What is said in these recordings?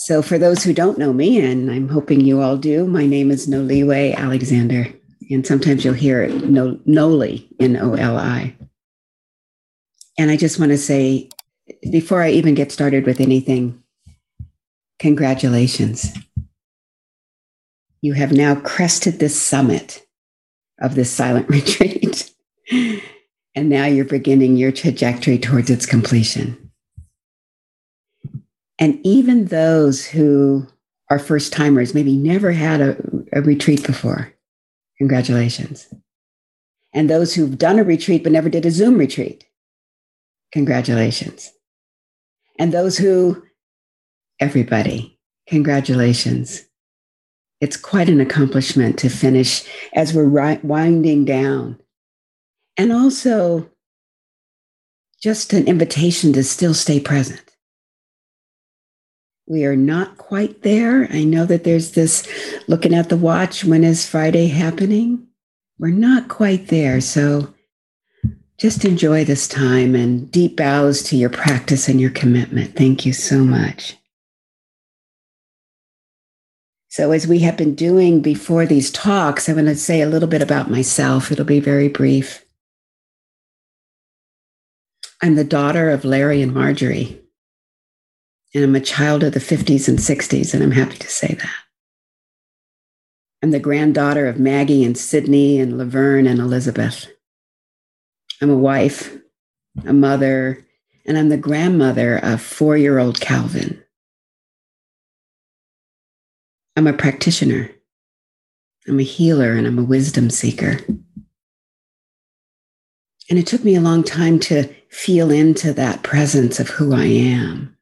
So, for those who don't know me, and I'm hoping you all do, my name is Noliwe Alexander. And sometimes you'll hear it no, Noli, N O L I. And I just want to say, before I even get started with anything, congratulations. You have now crested the summit of this silent retreat. and now you're beginning your trajectory towards its completion. And even those who are first timers, maybe never had a, a, retreat before, congratulations. And those who've done a retreat but never did a Zoom retreat, congratulations. And those who, everybody, congratulations. It's quite an accomplishment to finish as we're winding down. And also, just an invitation to still stay present we are not quite there. I know that there's this looking at the watch when is Friday happening? We're not quite there. So just enjoy this time and deep bows to your practice and your commitment. Thank you so much. So, as we have been doing before these talks, I'm going to say a little bit about myself. It'll be very brief. I'm the daughter of Larry and Marjorie and I'm a child of the 50s and 60s, and I'm happy to say that. I'm the granddaughter of Maggie and Sydney and Laverne and Elizabeth. I'm a wife, a mother, and I'm the grandmother of four year old Calvin. I'm a practitioner. I'm a healer and I'm a wisdom seeker. And it took me a long time to feel into that presence of who I am.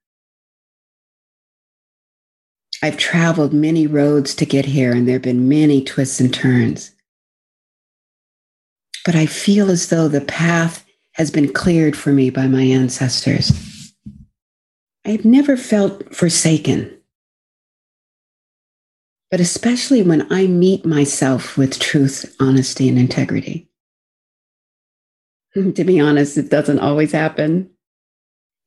I've traveled many roads to get here, and there have been many twists and turns. But I feel as though the path has been cleared for me by my ancestors. I've never felt forsaken. But especially when I meet myself with truth, honesty, and integrity. to be honest, it doesn't always happen.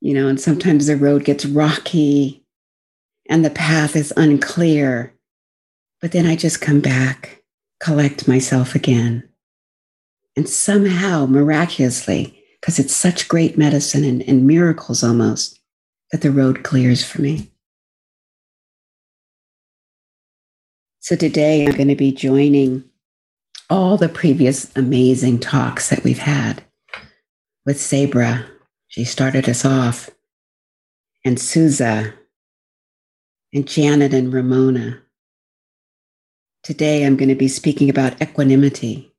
You know, and sometimes the road gets rocky and the path is unclear. But then I just come back, collect myself again. And somehow, miraculously, because it's such great medicine and, and miracles almost, that the road clears for me. So today I'm going to be joining all the previous amazing talks that we've had with Sabra. She started us off, and Souza, and Janet and Ramona. Today I'm going to be speaking about equanimity.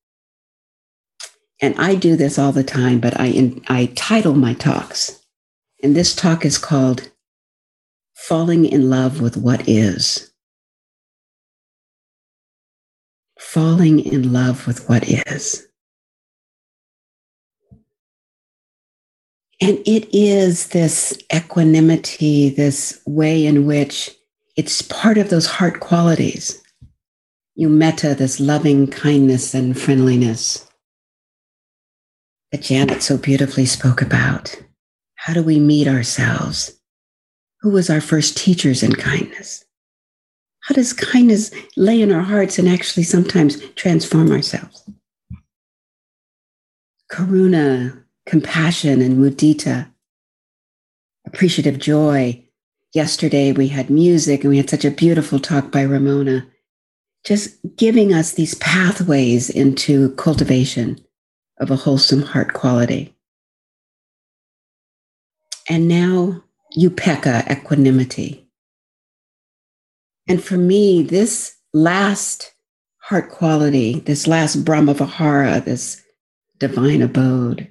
And I do this all the time, but I, in, I title my talks. And this talk is called Falling in Love with What Is. Falling in Love with What Is. And it is this equanimity, this way in which it's part of those heart qualities. You metta, this loving kindness and friendliness that Janet so beautifully spoke about. How do we meet ourselves? Who was our first teachers in kindness? How does kindness lay in our hearts and actually sometimes transform ourselves? Karuna, compassion, and mudita, appreciative joy, yesterday we had music and we had such a beautiful talk by Ramona, just giving us these pathways into cultivation of a wholesome heart quality. And now Upekkha, equanimity. And for me, this last heart quality, this last Brahma Vihara, this divine abode,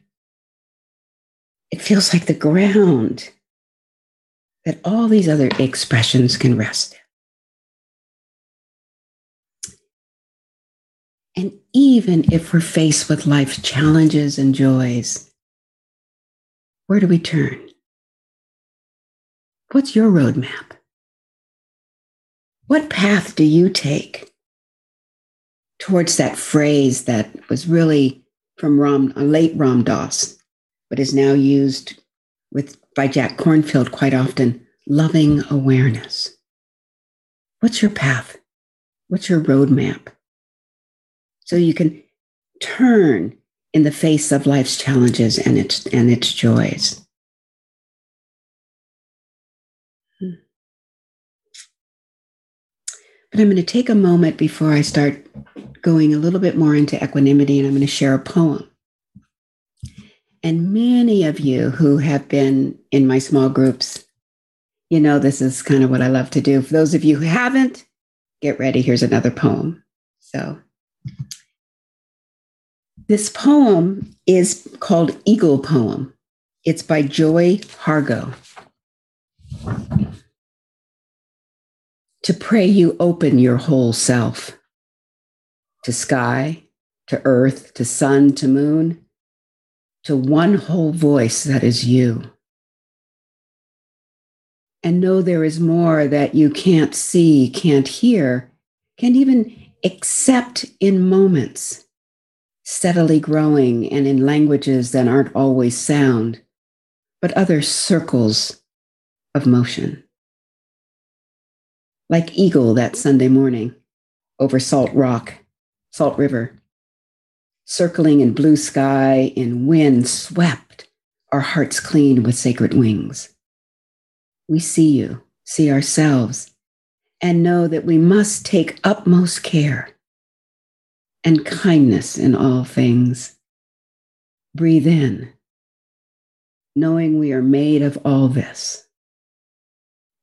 it feels like the ground that all these other expressions can rest. And even if we're faced with life's challenges and joys, where do we turn? What's your roadmap? What path do you take towards that phrase that was really from Ram, late Ram Dass, but is now used with by Jack Kornfield quite often loving awareness. What's your path? What's your roadmap? So you can turn in the face of life's challenges and its and its joys. Hmm. But I'm going to take a moment before I start going a little bit more into equanimity and I'm going to share a poem. And many of you who have been in my small groups, you know, this is kind of what I love to do. For those of you who haven't, get ready. Here's another poem. So, this poem is called Eagle Poem. It's by Joy Harjo. To pray you open your whole self to sky, to earth, to sun, to moon, to one whole voice that is you. And know there is more that you can't see, can't hear, can't even accept in moments steadily growing and in languages that aren't always sound, but other circles of motion. Like Eagle that Sunday morning over Salt Rock, Salt River, circling in blue sky in wind swept, our hearts clean with sacred wings. We see you, see ourselves, and know that we must take utmost care and kindness in all things. Breathe in, knowing we are made of all this.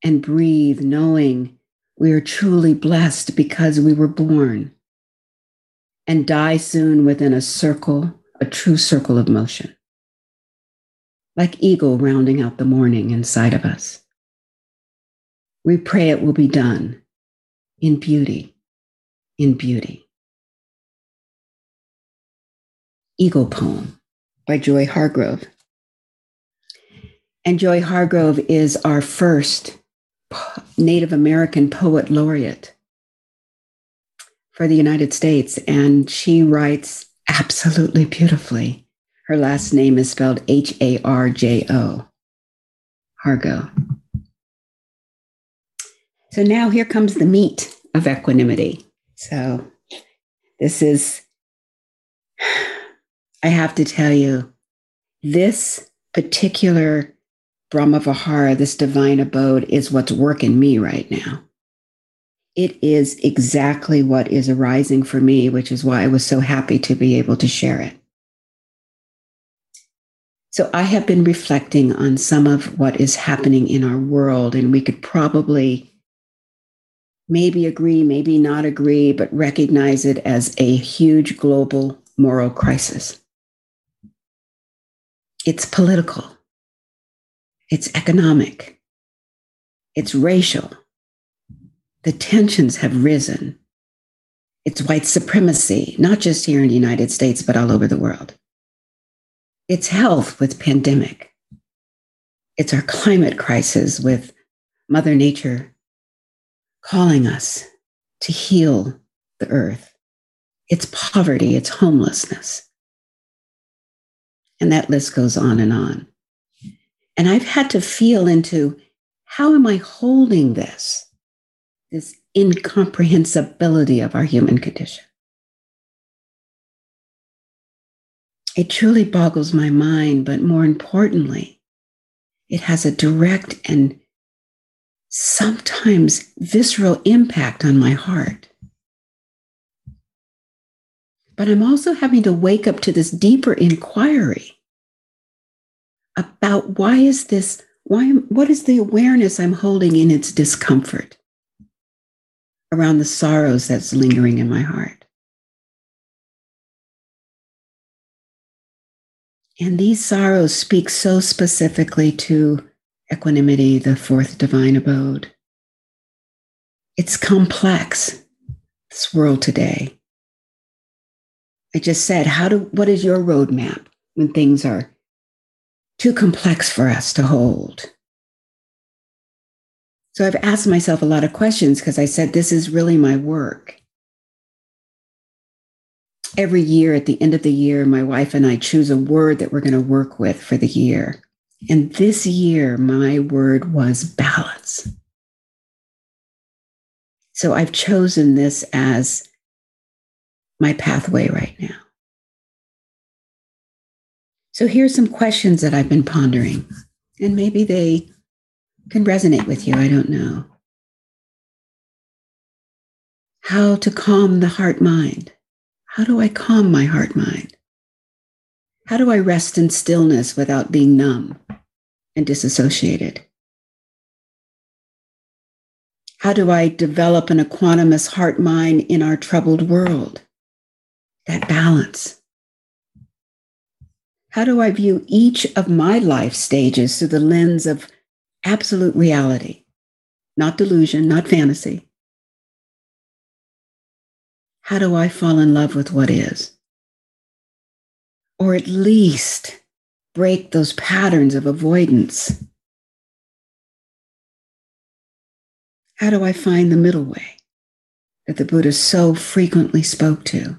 And breathe, knowing we are truly blessed because we were born. And die soon within a circle, a true circle of motion. Like eagle rounding out the morning inside of us. We pray it will be done in beauty, in beauty. Eagle Poem by Joy Harjo. And Joy Harjo is our first Native American poet laureate for the United States. And she writes absolutely beautifully. Her last name is spelled H A R J O, Harjo. So now here comes the meat of equanimity. So this is I have to tell you, this particular Brahma Vihara, this divine abode, is what's working me right now. It is exactly what is arising for me, which is why I was so happy to be able to share it. So, I have been reflecting on some of what is happening in our world, and we could probably maybe agree, maybe not agree, but recognize it as a huge global moral crisis. It's political, it's economic, it's racial. The tensions have risen. It's white supremacy, not just here in the United States, but all over the world. It's health with pandemic. It's our climate crisis with Mother Nature calling us to heal the earth. It's poverty, it's homelessness. And that list goes on and on. And I've had to feel into how am I holding this, this incomprehensibility of our human condition? It truly boggles my mind, but more importantly, it has a direct and sometimes visceral impact on my heart. But I'm also having to wake up to this deeper inquiry about why is this, why, what is the awareness I'm holding in its discomfort around the sorrows that's lingering in my heart. And these sorrows speak so specifically to equanimity, the fourth divine abode. It's complex, this world today. I just said, how do what is your roadmap when things are too complex for us to hold? So I've asked myself a lot of questions because I said, this is really my work. Every year at the end of the year, my wife and I choose a word that we're going to work with for the year. And this year, my word was balance. So I've chosen this as my pathway right now. So here's some questions that I've been pondering, and maybe they can resonate with you. I don't know. How to calm the heart mind. How do I calm my heart mind? How do I rest in stillness without being numb and disassociated? How do I develop an equanimous heart mind in our troubled world? That balance. How do I view each of my life stages through the lens of absolute reality, not delusion, not fantasy? How do I fall in love with what is? Or at least break those patterns of avoidance How do I find the middle way that the Buddha so frequently spoke to?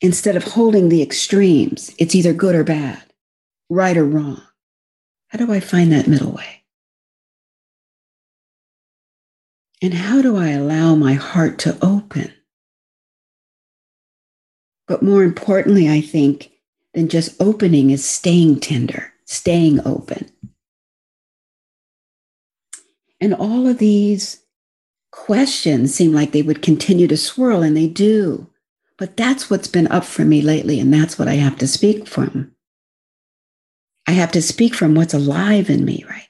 Instead of holding the extremes, it's either good or bad, right or wrong. How do I find that middle way? And how do I allow my heart to open? But more importantly, I think, than just opening is staying tender, staying open. And all of these questions seem like they would continue to swirl, and they do. But that's what's been up for me lately, and that's what I have to speak from. I have to speak from what's alive in me right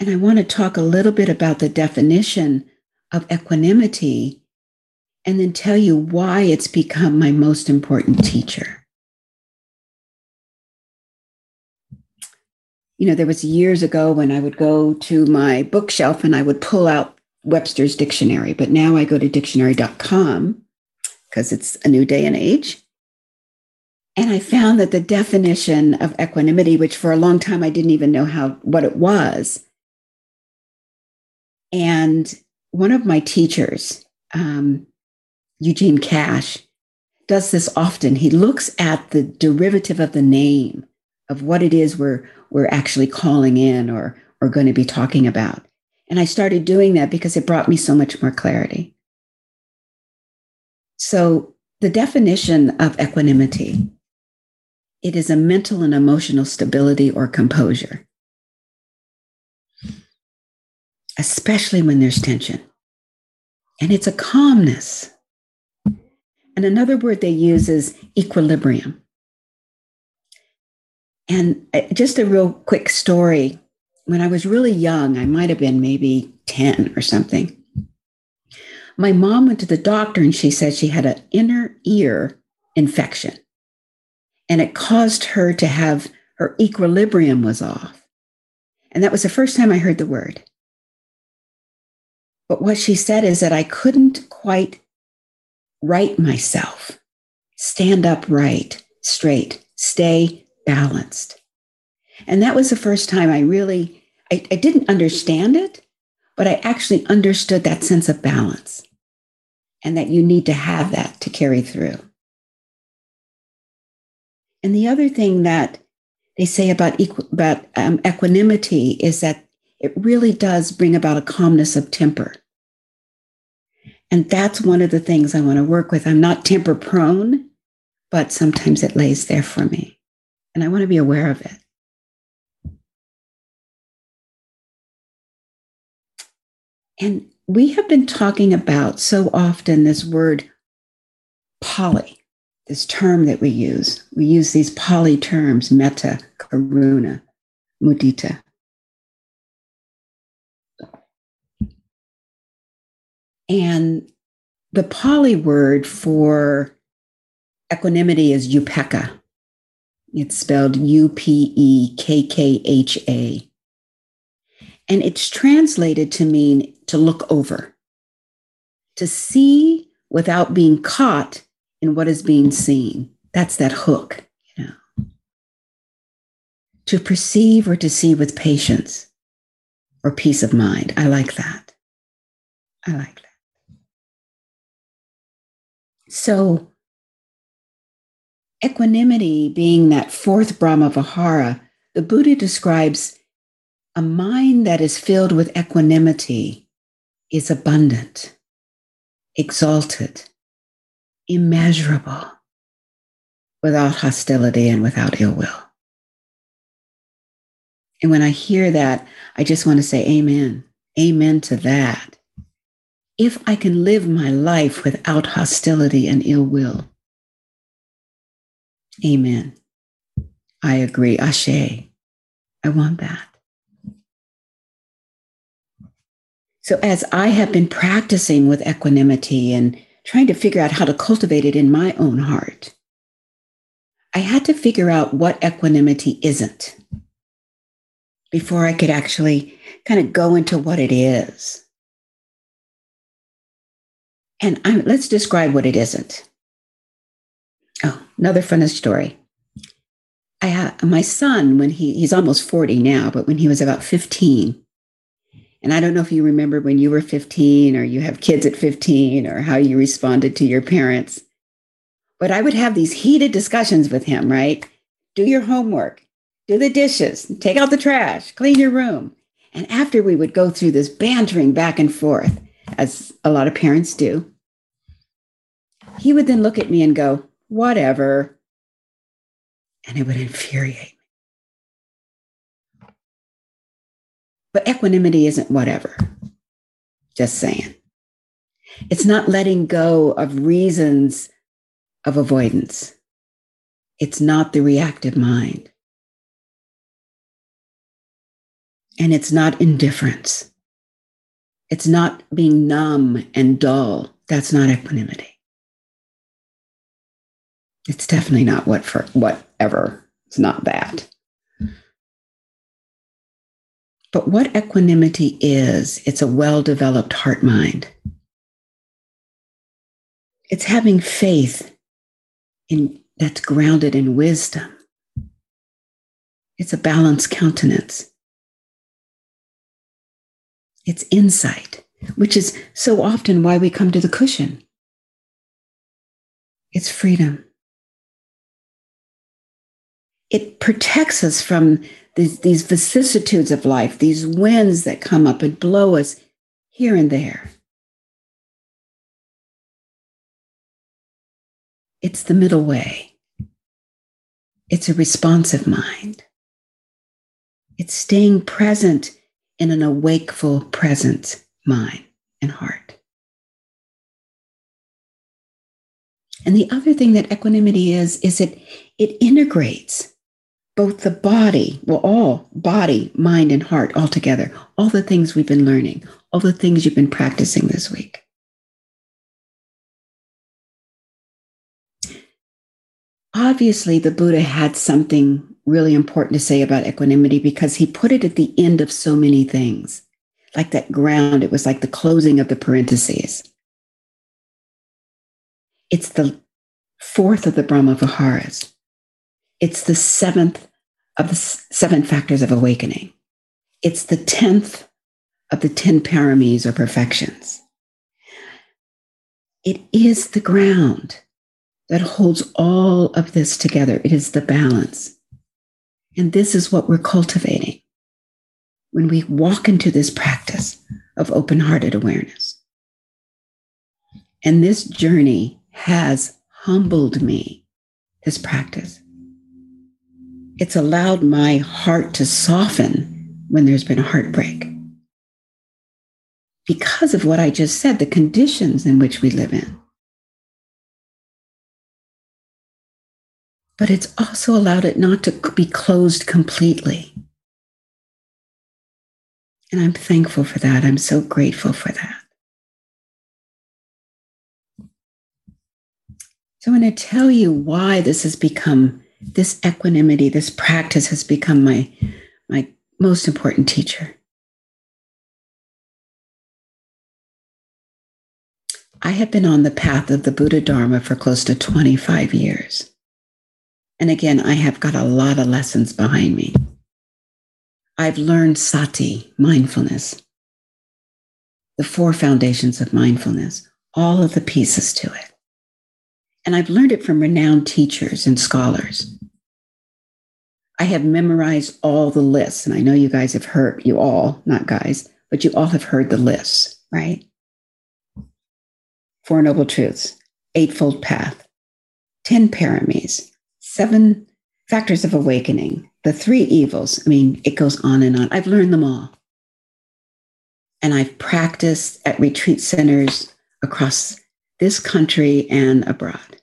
now. And I want to talk a little bit about the definition of equanimity and then tell you why it's become my most important teacher. you know, there was years ago when I would go to my bookshelf and I would pull out Webster's dictionary, but now I go to dictionary.com because it's a new day and age. And I found that the definition of equanimity, which for a long time I didn't even know how what it was. And one of my teachers, um, Eugene Cash, does this often. He looks at the derivative of the name of what it is we're we're actually calling in or or going to be talking about. And I started doing that because it brought me so much more clarity. So the definition of equanimity it is a mental and emotional stability or composure especially when there's tension and it's a calmness and another word they use is equilibrium and uh, just a real quick story. When I was really young, I might have been maybe 10 or something. My mom went to the doctor and she said she had an inner ear infection. And it caused her to have her equilibrium was off. And that was the first time I heard the word. But what she said is that I couldn't quite right myself, stand upright, straight, stay balanced. And that was the first time I really, I, I didn't understand it, but I actually understood that sense of balance and that you need to have that to carry through. And the other thing that they say about, equ- about um, equanimity is that it really does bring about a calmness of temper. And that's one of the things I want to work with. I'm not temper prone, but sometimes it lays there for me and I want to be aware of it. And we have been talking about so often this word Pali, this term that we use. We use these Pali terms, metta, karuna, mudita. And the Pali word for equanimity is upekkha. It's spelled U P E K K H A. And it's translated to mean to look over, to see without being caught what is being seen. That's that hook, you know. To perceive or to see with patience or peace of mind. I like that. I like that. So, Equanimity being that fourth Brahma Vihara, the Buddha describes A mind that is filled with equanimity is abundant, exalted, immeasurable, without hostility and without ill will. And when I hear that, I just want to say amen. Amen to that. If I can live my life without hostility and ill will, amen. I agree. Ashe. I want that. So, as I have been practicing with equanimity and trying to figure out how to cultivate it in my own heart, I had to figure out what equanimity isn't before I could actually kind of go into what it is. And I'm, let's describe what it isn't. Oh, another funny story. I have my son when he he's almost 40 now, but when he was about 15. And I don't know if you remember when you were 15 or you have kids at 15 or how you responded to your parents. But I would have these heated discussions with him, right? Do your homework, do the dishes, take out the trash, clean your room. And after we would go through this bantering back and forth, as a lot of parents do, he would then look at me and go, whatever. And it would infuriate But equanimity isn't whatever. Just saying. It's not letting go of reasons of avoidance. It's not the reactive mind. And it's not indifference. It's not being numb and dull. That's not equanimity. It's definitely not what for whatever. It's not that. But what equanimity is, it's a well developed heart mind. It's having faith in, that's grounded in wisdom. It's a balanced countenance. It's insight, which is so often why we come to the cushion. It's freedom. It protects us from these, these vicissitudes of life, these winds that come up and blow us here and there. It's the middle way. It's a responsive mind. It's staying present in an awakeful present mind and heart. And the other thing that equanimity is, is it, it integrates both the body, well, all body, mind, and heart all together, all the things we've been learning, all the things you've been practicing this week. Obviously, the Buddha had something really important to say about equanimity because he put it at the end of so many things. Like that ground, it was like the closing of the parentheses. It's the fourth of the Brahma Viharas. It's the seventh of the seven factors of awakening. It's the tenth of the 10 paramis or perfections. It is the ground that holds all of this together. It is the balance. And this is what we're cultivating when we walk into this practice of open hearted awareness. And this journey has humbled me, this practice. It's allowed my heart to soften when there's been a heartbreak. Because of what I just said, the conditions in which we live in. but it's also allowed it not to be closed completely. And I'm thankful for that. I'm so grateful for that. So I want to tell you why this has become this equanimity, this practice has become my, my most important teacher. I have been on the path of the Buddha Dharma for close to 25 years. And again, I have got a lot of lessons behind me. I've learned sati, mindfulness, the four foundations of mindfulness, all of the pieces to it. And I've learned it from renowned teachers and scholars I have memorized all the lists. And I know you guys have heard, you all, not guys, but you all have heard the lists, right? Four Noble Truths, Eightfold Path, 10 Paramis, seven factors of awakening, the three evils. I mean, it goes on and on. I've learned them all. And I've practiced at retreat centers across this country and abroad.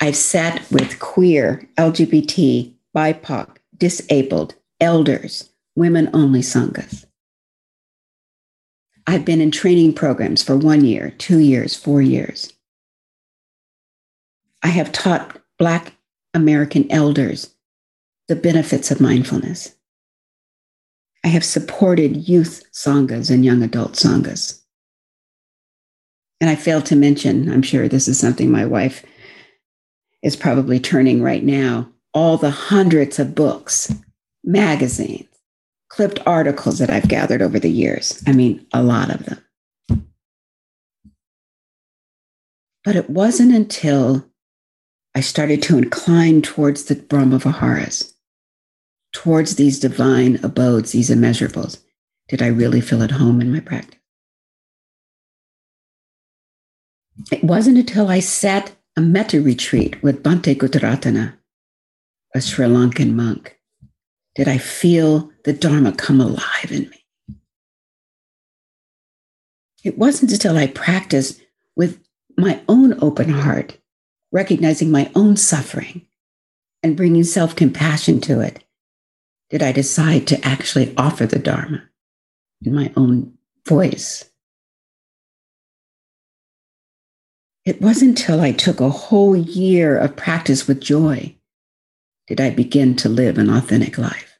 I've sat with queer, LGBT, BIPOC, disabled, elders, women only sanghas. I've been in training programs for one year, two years, four years. I have taught Black American elders the benefits of mindfulness. I have supported youth sanghas and young adult sanghas. And I failed to mention, I'm sure this is something my wife is probably turning right now, all the hundreds of books, magazines, clipped articles that I've gathered over the years. I mean, a lot of them. But it wasn't until I started to incline towards the Brahma Viharas, towards these divine abodes, these immeasurables, did I really feel at home in my practice. It wasn't until I sat a metta retreat with Bhante Gunaratana, a Sri Lankan monk, did I feel the Dharma come alive in me. It wasn't until I practiced with my own open heart recognizing my own suffering and bringing self compassion to it, did I decide to actually offer the Dharma in my own voice. It wasn't until I took a whole year of practice with joy did I begin to live an authentic life.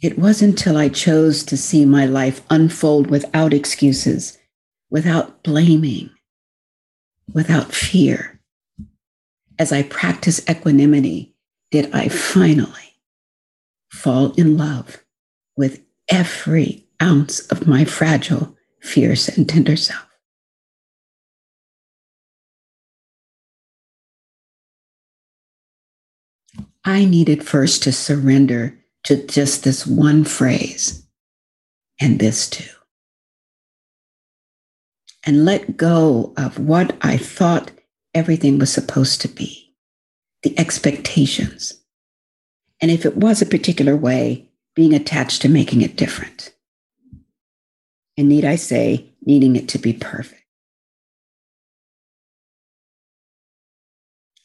It wasn't until I chose to see my life unfold without excuses, without blaming, without fear. As I practice equanimity, did I finally fall in love with every ounce of my fragile, fierce, and tender self. I needed first to surrender to just this one phrase and this too and let go of what I thought everything was supposed to be, the expectations. And if it was a particular way, being attached to making it different. And need I say, needing it to be perfect.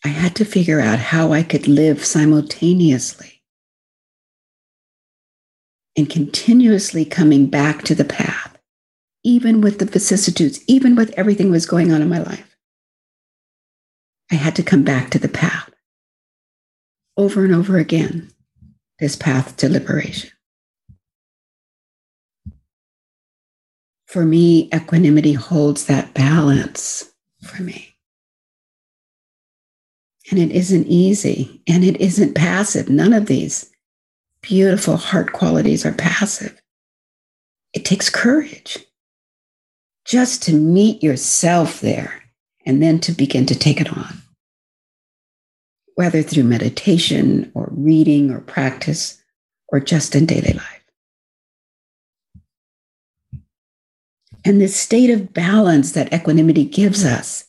I had to figure out how I could live simultaneously and continuously coming back to the path even with the vicissitudes, even with everything that was going on in my life. I had to come back to the path over and over again, this path to liberation. For me, equanimity holds that balance for me. And it isn't easy and it isn't passive. None of these beautiful heart qualities are passive. It takes courage just to meet yourself there and then to begin to take it on, whether through meditation or reading or practice or just in daily life. And this state of balance that equanimity gives us,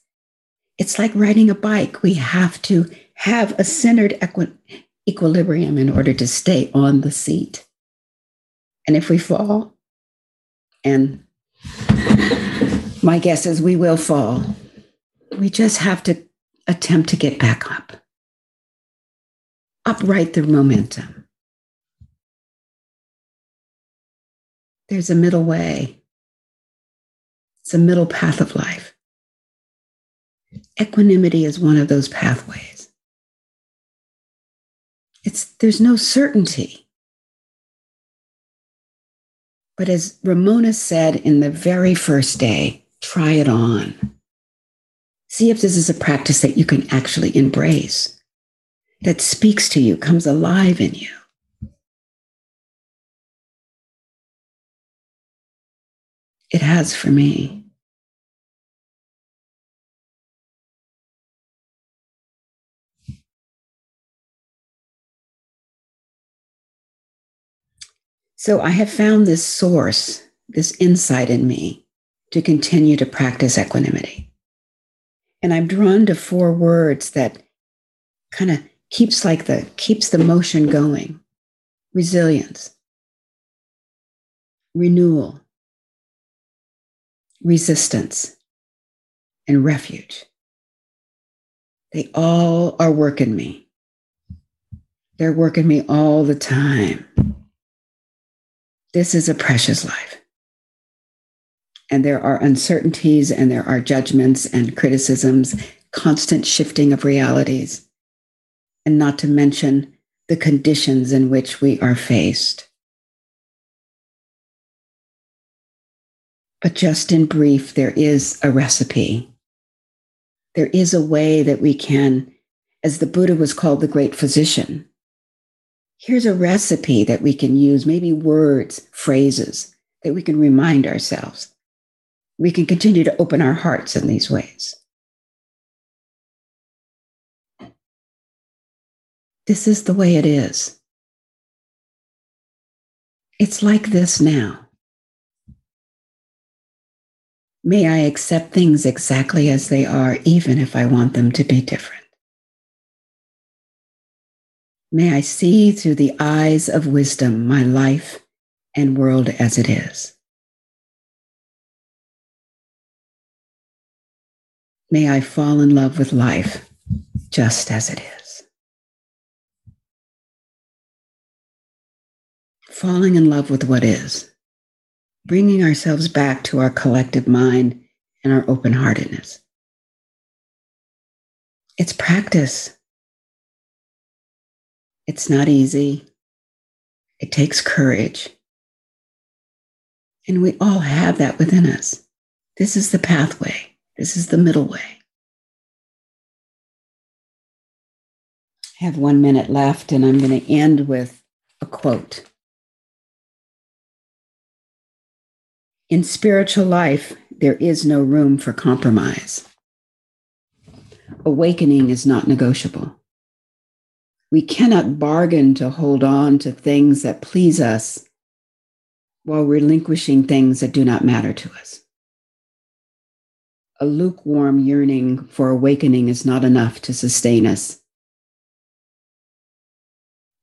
it's like riding a bike. We have to have a centered equi- equilibrium in order to stay on the seat. And if we fall, and my guess is we will fall. We just have to attempt to get back up, upright the momentum. There's a middle way, it's a middle path of life. Equanimity is one of those pathways. It's, there's no certainty. But as Ramona said in the very first day, Try it on. See if this is a practice that you can actually embrace, that speaks to you, comes alive in you. It has for me. So I have found this source, this insight in me to continue to practice equanimity. And I'm drawn to four words that kind of keeps like the keeps the motion going. Resilience, renewal, resistance, and refuge. They all are working me. They're working me all the time. This is a precious life. And there are uncertainties and there are judgments and criticisms, constant shifting of realities, and not to mention the conditions in which we are faced. But just in brief, there is a recipe. There is a way that we can, as the Buddha was called the great physician, here's a recipe that we can use, maybe words, phrases that we can remind ourselves. We can continue to open our hearts in these ways. This is the way it is. It's like this now. May I accept things exactly as they are, even if I want them to be different. May I see through the eyes of wisdom my life and world as it is. May I fall in love with life just as it is. Falling in love with what is, bringing ourselves back to our collective mind and our open heartedness. It's practice. It's not easy. It takes courage. And we all have that within us. This is the pathway. This is the middle way. I have one minute left, and I'm going to end with a quote. In spiritual life, there is no room for compromise. Awakening is not negotiable. We cannot bargain to hold on to things that please us while relinquishing things that do not matter to us. A lukewarm yearning for awakening is not enough to sustain us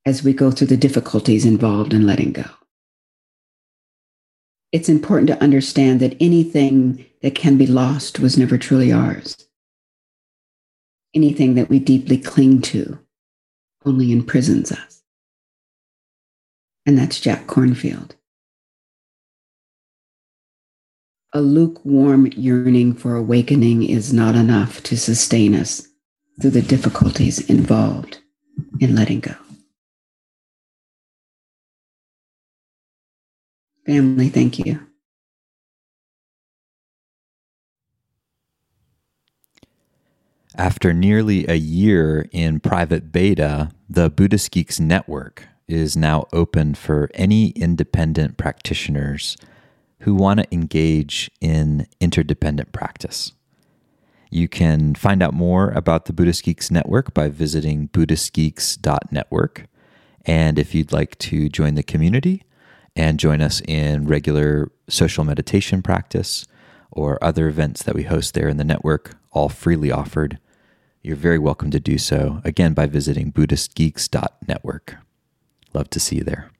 as we go through the difficulties involved in letting go. It's important to understand that anything that can be lost was never truly ours. Anything that we deeply cling to only imprisons us. And that's Jack Kornfield. A lukewarm yearning for awakening is not enough to sustain us through the difficulties involved in letting go. Family, thank you. After nearly a year in private beta, the Buddhist Geeks Network is now open for any independent practitioners who want to engage in interdependent practice. You can find out more about the Buddhist Geeks Network by visiting BuddhistGeeks.network. And if you'd like to join the community and join us in regular social meditation practice or other events that we host there in the network, all freely offered, you're very welcome to do so, again, by visiting BuddhistGeeks.network. Love to see you there.